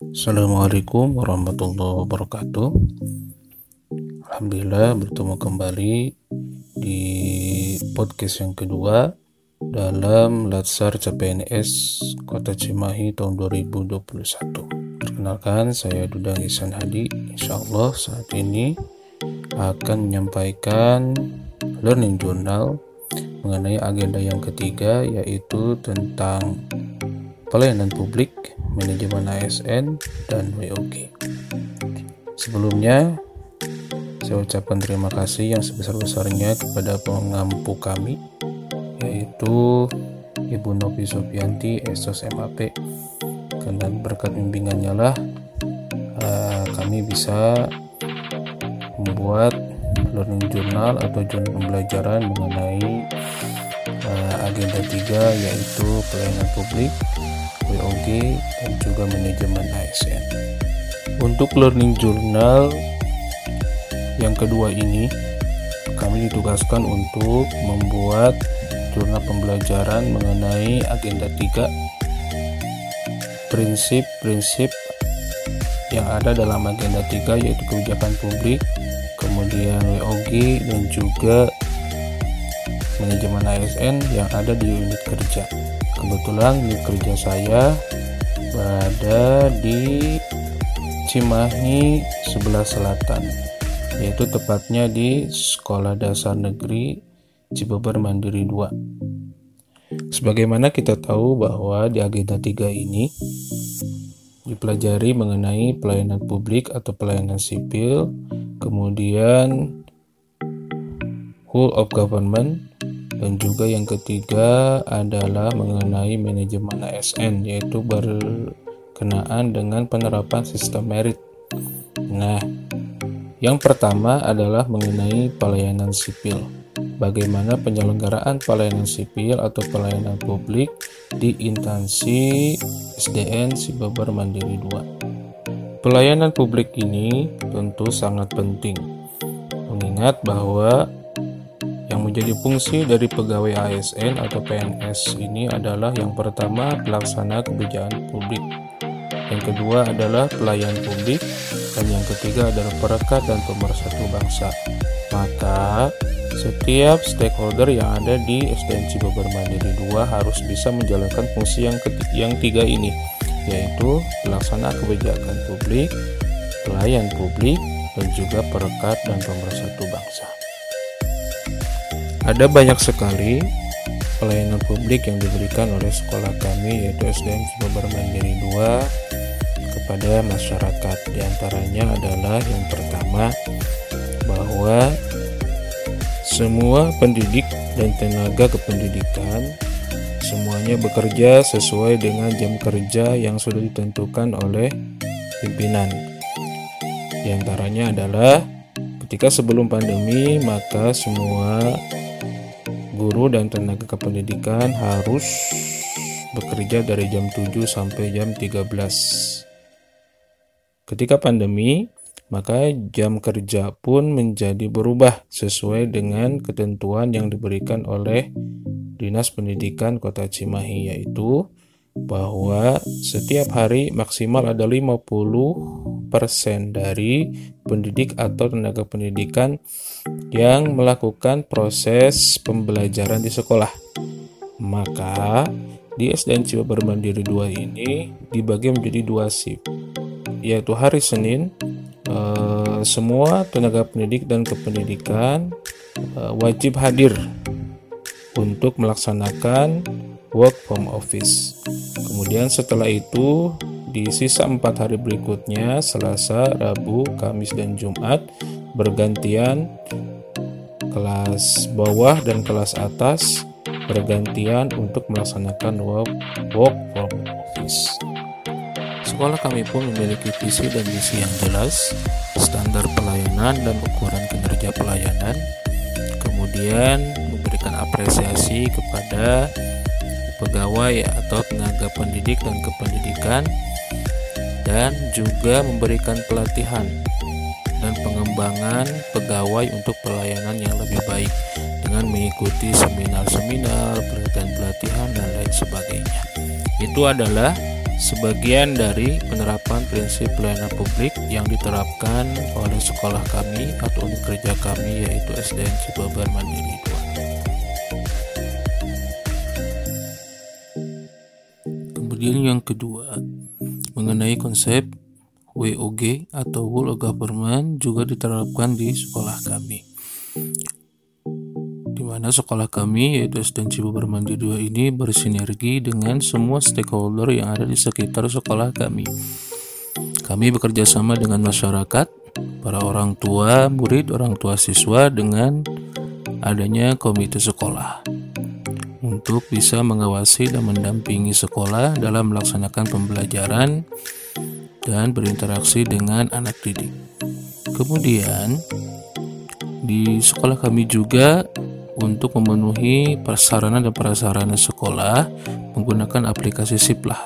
Assalamualaikum warahmatullahi wabarakatuh. Alhamdulillah bertemu kembali di podcast yang kedua dalam Latsar CPNS Kota Cimahi tahun 2021. Perkenalkan saya Dudang Ihsan Hadi. Insya Allah saat ini akan menyampaikan learning journal mengenai agenda yang ketiga yaitu tentang pelayanan publik manajemen ASN, dan WOG. Sebelumnya, saya ucapkan terima kasih yang sebesar-besarnya kepada pengampu kami, yaitu Ibu Novi Sofianti, Esos MAP. Karena berkat bimbingannya lah, uh, kami bisa membuat learning journal atau jurnal pembelajaran mengenai uh, agenda 3 yaitu pelayanan publik WOG dan juga manajemen ASN. Untuk learning journal yang kedua ini, kami ditugaskan untuk membuat jurnal pembelajaran mengenai agenda 3 prinsip-prinsip yang ada dalam agenda 3 yaitu kebijakan publik, kemudian WOG dan juga manajemen ASN yang ada di unit kerja kebetulan di kerja saya berada di Cimahi sebelah selatan yaitu tepatnya di Sekolah Dasar Negeri Cibeber Mandiri 2 sebagaimana kita tahu bahwa di agenda 3 ini dipelajari mengenai pelayanan publik atau pelayanan sipil kemudian whole of government dan juga yang ketiga adalah mengenai manajemen ASN yaitu berkenaan dengan penerapan sistem merit. Nah, yang pertama adalah mengenai pelayanan sipil. Bagaimana penyelenggaraan pelayanan sipil atau pelayanan publik di instansi SDN Sibabar Mandiri 2. Pelayanan publik ini tentu sangat penting. Mengingat bahwa menjadi fungsi dari pegawai ASN atau PNS ini adalah yang pertama pelaksana kebijakan publik, yang kedua adalah pelayan publik, dan yang ketiga adalah perekat dan pemersatu bangsa. Maka setiap stakeholder yang ada di SDN Cibober Mandiri 2 harus bisa menjalankan fungsi yang ketiga, yang tiga ini, yaitu pelaksana kebijakan publik, pelayan publik, dan juga perekat dan pemersatu bangsa. Ada banyak sekali pelayanan publik yang diberikan oleh sekolah kami yaitu SDN Cibobar Mandiri 2 kepada masyarakat. Di antaranya adalah yang pertama bahwa semua pendidik dan tenaga kependidikan semuanya bekerja sesuai dengan jam kerja yang sudah ditentukan oleh pimpinan. Di antaranya adalah ketika sebelum pandemi maka semua guru dan tenaga kependidikan harus bekerja dari jam 7 sampai jam 13. Ketika pandemi, maka jam kerja pun menjadi berubah sesuai dengan ketentuan yang diberikan oleh Dinas Pendidikan Kota Cimahi yaitu bahwa setiap hari maksimal ada 50% dari pendidik atau tenaga pendidikan yang melakukan proses pembelajaran di sekolah. Maka di SDN Cibabar Mandiri 2 ini dibagi menjadi dua shift, yaitu hari Senin eh, semua tenaga pendidik dan kependidikan eh, wajib hadir untuk melaksanakan work from office. Kemudian setelah itu di sisa empat hari berikutnya Selasa, Rabu, Kamis, dan Jumat bergantian kelas bawah dan kelas atas bergantian untuk melaksanakan work, work from office. Sekolah kami pun memiliki visi dan misi yang jelas, standar pelayanan dan ukuran kinerja pelayanan, kemudian memberikan apresiasi kepada pegawai atau tenaga pendidik dan kependidikan dan juga memberikan pelatihan dan pengembangan pegawai untuk pelayanan yang lebih baik dengan mengikuti seminar-seminar, pelatihan-pelatihan dan lain sebagainya. Itu adalah sebagian dari penerapan prinsip pelayanan publik yang diterapkan oleh sekolah kami atau unit kerja kami yaitu SDN Cibabar Mandiri Kemudian yang kedua, mengenai konsep WOG atau Whole of Government juga diterapkan di sekolah kami mana sekolah kami yaitu SDN Cibober Mandiri 2 ini bersinergi dengan semua stakeholder yang ada di sekitar sekolah kami. Kami bekerja sama dengan masyarakat, para orang tua, murid, orang tua siswa dengan adanya komite sekolah untuk bisa mengawasi dan mendampingi sekolah dalam melaksanakan pembelajaran dan berinteraksi dengan anak didik. Kemudian di sekolah kami juga untuk memenuhi prasarana dan prasarana sekolah menggunakan aplikasi Siplah,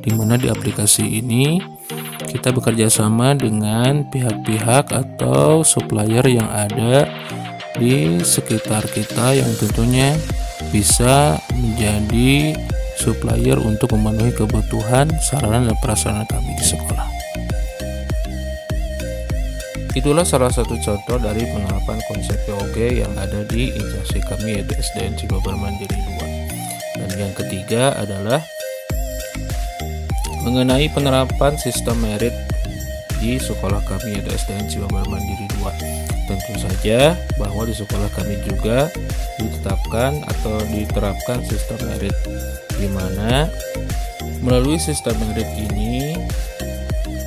di mana di aplikasi ini kita bekerja sama dengan pihak-pihak atau supplier yang ada di sekitar kita yang tentunya bisa menjadi supplier untuk memenuhi kebutuhan sarana dan prasarana kami di sekolah. Itulah salah satu contoh dari penerapan konsep POG yang ada di instansi kami yaitu SDN Cibabar Mandiri 2. Dan yang ketiga adalah mengenai penerapan sistem merit di sekolah kami yaitu SDN Cibabar Mandiri 2. Tentu saja bahwa di sekolah kami juga ditetapkan atau diterapkan sistem merit. Di mana melalui sistem merit ini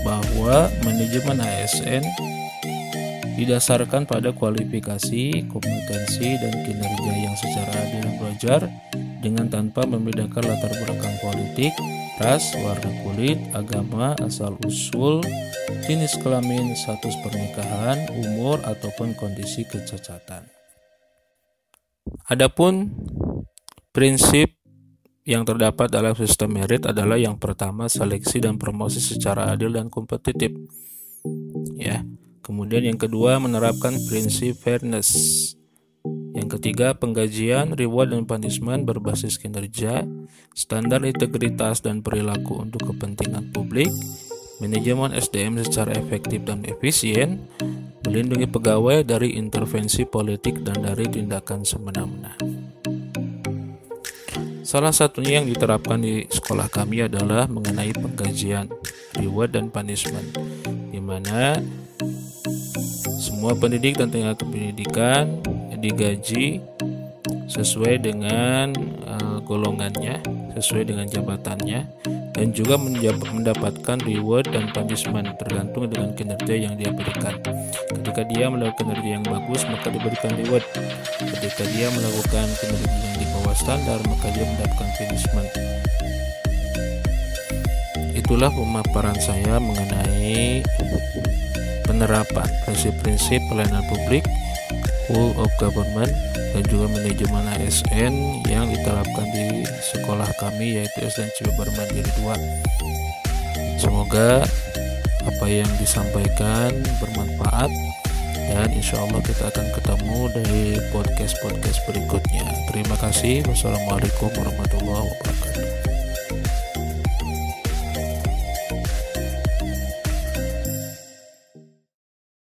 bahwa manajemen ASN didasarkan pada kualifikasi, kompetensi, dan kinerja yang secara adil dan wajar dengan tanpa membedakan latar belakang politik, ras, warna kulit, agama, asal-usul, jenis kelamin, status pernikahan, umur, ataupun kondisi kecacatan. Adapun prinsip yang terdapat dalam sistem merit adalah yang pertama seleksi dan promosi secara adil dan kompetitif. Ya, Kemudian yang kedua menerapkan prinsip fairness. Yang ketiga penggajian, reward dan punishment berbasis kinerja, standar integritas dan perilaku untuk kepentingan publik, manajemen SDM secara efektif dan efisien, melindungi pegawai dari intervensi politik dan dari tindakan semena-mena. Salah satunya yang diterapkan di sekolah kami adalah mengenai penggajian, reward dan punishment, di mana semua pendidik dan tenaga pendidikan digaji sesuai dengan uh, golongannya, sesuai dengan jabatannya, dan juga mendapatkan reward dan punishment tergantung dengan kinerja yang dia berikan. Ketika dia melakukan kinerja yang bagus, maka diberikan reward. Ketika dia melakukan kinerja yang di bawah standar, maka dia mendapatkan punishment. Itulah pemaparan saya mengenai penerapan prinsip-prinsip pelayanan publik, full of government, dan juga manajemen ASN yang diterapkan di sekolah kami yaitu SDN Cibebar Mandiri 2. Semoga apa yang disampaikan bermanfaat dan insya Allah kita akan ketemu dari podcast-podcast berikutnya. Terima kasih. Wassalamualaikum warahmatullahi wabarakatuh.